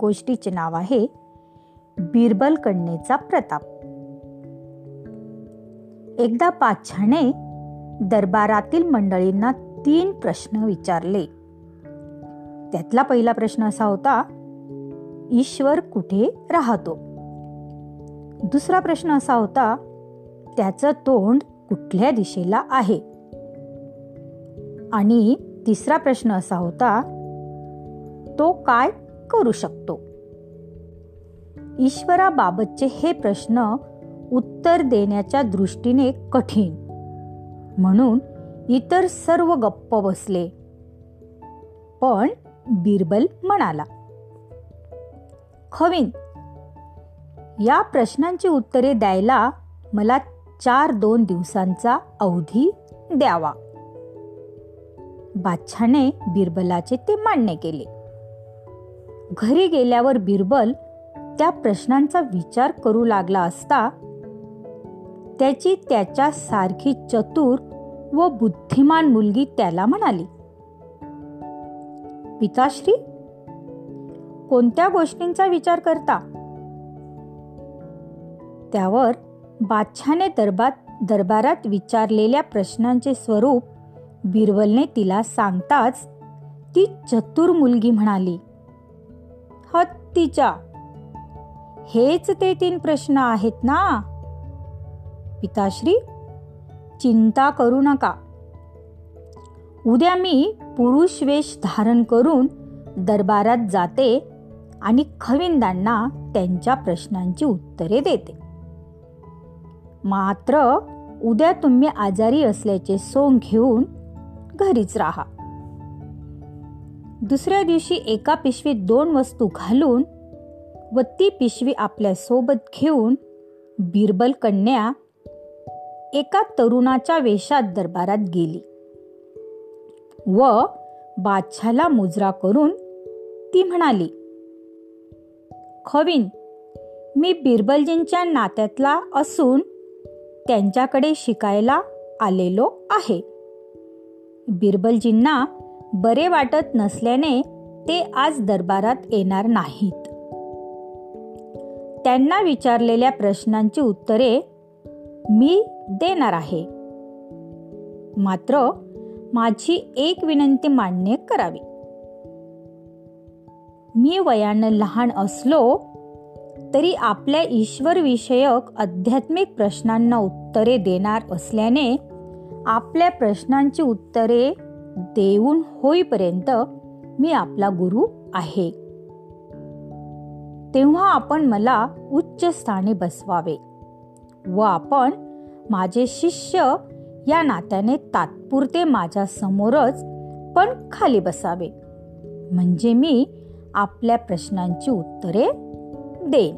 गोष्टीचे नाव आहे बिरबल कन्येचा प्रताप. एकदा पाछाने दरबारातील मंडळींना तीन प्रश्न विचारले. त्यातला पहिला प्रश्न असा होता ईश्वर कुठे राहतो? दुसरा प्रश्न असा होता त्याचं तोंड कुठल्या दिशेला आहे? आणि तिसरा प्रश्न असा होता तो काय करू शकतो? ईश्वराबाबतचे हे प्रश्न उत्तर देण्याच्या दृष्टीने कठीण. म्हणून इतर सर्व गप्प बसले. पण बिरबल म्हणाला खवीन या प्रश्नांची उत्तरे द्यायला मला चार दोन दिवसांचा अवधी द्यावा. बादशाने बिरबलाचे ते मान्य केले. घरी गेल्यावर बिरबल त्या प्रश्नांचा विचार करू लागला असता त्याची त्याच्या सारखी चतुर व बुद्धिमान मुलगी त्याला म्हणाली पिताश्री कोणत्या गोष्टींचा विचार करता त्यावर बादशाने दरबार दरबारात विचारलेल्या प्रश्नांचे स्वरूप बिरबलने तिला सांगताच ती चतुर मुलगी म्हणाली हत्तीच्या हेच ते तीन प्रश्न आहेत ना? पिताश्री चिंता करू नका. उद्या मी पुरुष वेश धारण करून दरबारात जाते आणि खविंदांना त्यांच्या प्रश्नांची उत्तरे देते. मात्र उद्या तुम्ही आजारी असल्याचे सोंग घेऊन घरीच राहा. दुसऱ्या दिवशी एका पिशवीत दोन वस्तू घालून व ती पिशवी आपल्यासोबत घेऊन बिरबल कन्या एका तरुणाच्या वेशात दरबारात गेली. व बादशाला मुजरा करून ती म्हणाली खवीन मी बिरबलजींच्या नात्यातला असून त्यांच्याकडे शिकायला आलेलो आहे. बिरबलजींना बरे वाटत नसल्याने ते आज दरबारात येणार नाहीत. त्यांना विचारलेल्या प्रश्नांची उत्तरे मी देणार आहे. मात्र माझी एक विनंती मान्य करावी. मी वयानं लहान असलो तरी आपल्या ईश्वरविषयक आध्यात्मिक प्रश्नांना उत्तरे देणार असल्याने आपल्या प्रश्नांची उत्तरे देऊन होईपर्यंत मी आपला गुरु आहे. तेव्हा आपण मला उच्च स्थानी बसवावे व आपण माझे शिष्य या नात्याने तात्पुरते माझ्या समोरच पण खाली बसावे. म्हणजे मी आपल्या प्रश्नांची उत्तरे देईन.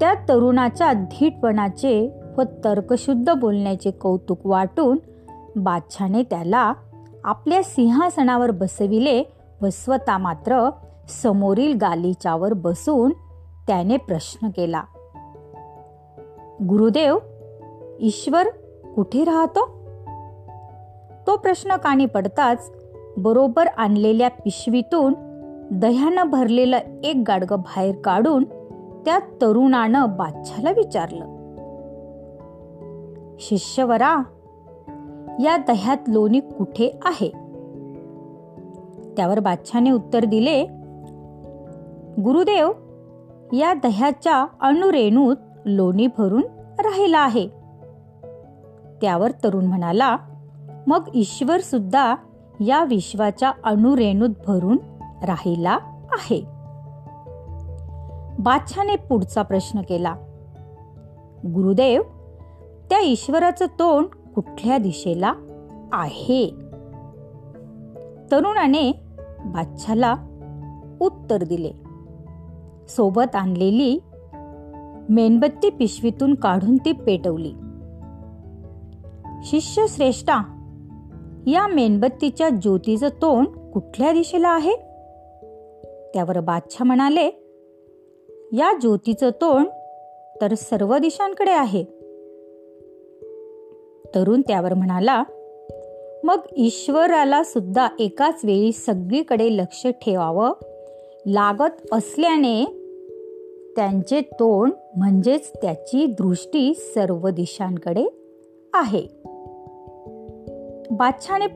त्या तरुणाच्या धीटपणाचे व तर्कशुद्ध बोलण्याचे कौतुक वाटून बादशाने त्याला आपल्या सिंहासनावर बसविले व स्वतः मात्र समोरील गालिच्यावर बसून त्याने प्रश्न केला गुरुदेव ईश्वर कुठे राहतो? तो प्रश्न कानी पडताच बरोबर आणलेल्या पिशवीतून दह्यानं भरलेलं एक गाडगं बाहेर काढून त्या तरुणानं बादशाला विचारलं शिष्यवरा या दह्यात लोणी कुठे आहे? त्यावर बादशाने उत्तर दिले गुरुदेव या दह्याच्या अणुरेणूत लोणी भरून राहिला आहे. त्यावर तरुण म्हणाला मग ईश्वर सुद्धा या विश्वाच्या अणुरेणूत भरून राहिला आहे. बादशाने पुढचा प्रश्न केला गुरुदेव त्या ईश्वराचं तोंड कुठल्या दिशेला आहे? तरुणाने बादशाला उत्तर दिले. सोबत आणलेली मेणबत्ती पिशवीतून काढून ती पेटवली. शिष्य श्रेष्ठा या मेणबत्तीच्या ज्योतीचं तोंड कुठल्या दिशेला आहे? त्यावर बादशाह म्हणाले या ज्योतीचं तोंड तर सर्व दिशांकडे आहे. तरुण त्यावर म्हणाला मग ईश्वराला सुद्धा एकाच वेळी सगळीकडे लक्ष ठेवावं? लागत असल्याने त्यांचे तोंड म्हणजेच त्याची दृष्टी सर्व दिशांकडे आहे. बादशाने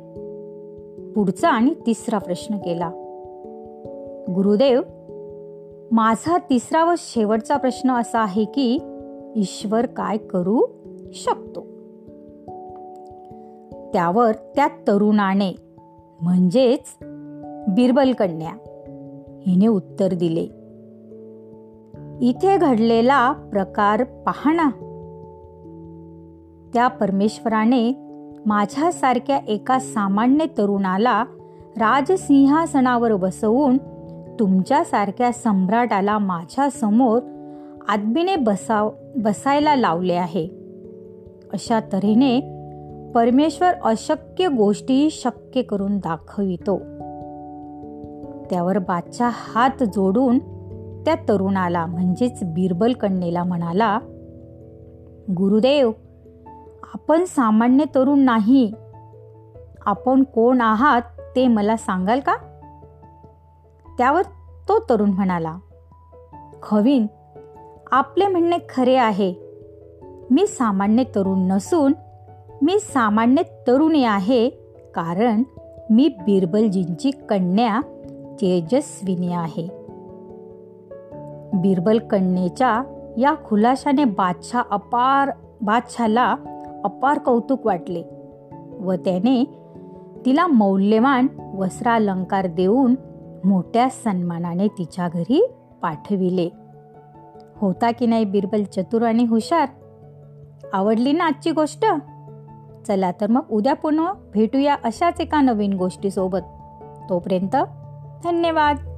पुढचा आणि तिसरा प्रश्न केला गुरुदेव माझा तिसरा व शेवटचा प्रश्न असा आहे की ईश्वर काय करू शकतो? त्यावर त्या तरुणाने म्हणजेच बिरबल कन्या. हिने उत्तर दिले. इथे घडलेला प्रकार पाहणा त्या परमेश्वराने माझ्यासारख्या एका सामान्य तरुणाला राजसिंहासनावर बसवून तुमच्यासारख्या सम्राटाला माझ्यासमोर आदबीने बसाव बसायला लावले आहे. अशा तऱ्हेने परमेश्वर अशक्य गोष्टी शक्य करून दाखवितो. त्यावर बादशाह हात जोडून त्या तरुणाला म्हणजेच बिरबल कन्येला म्हणाला गुरुदेव आपण सामान्य तरुण नाही. आपण कोण आहात ते मला सांगाल का? त्यावर तो तरुण म्हणाला खवीन आपले म्हणणे खरे आहे. मी सामान्य तरुण नसून मी सामान्य तरुणी आहे कारण मी बिरबलजींची कन्या तेजस्विनी आहे. बिरबल कन्येच्या या खुलाशाने बादशाह अपार बादशाला अपार कौतुक वाटले व त्याने तिला मौल्यवान वस्त्रालंकार देऊन मोठ्या सन्मानाने तिच्या घरी पाठविले. होता की नाही बिरबल चतुर आणि हुशार? आवडली ना आजची गोष्ट? चला तर मग उद्या पुन्हा भेटूया अशाच एका नवीन गोष्टीसोबत. तोपर्यंत धन्यवाद.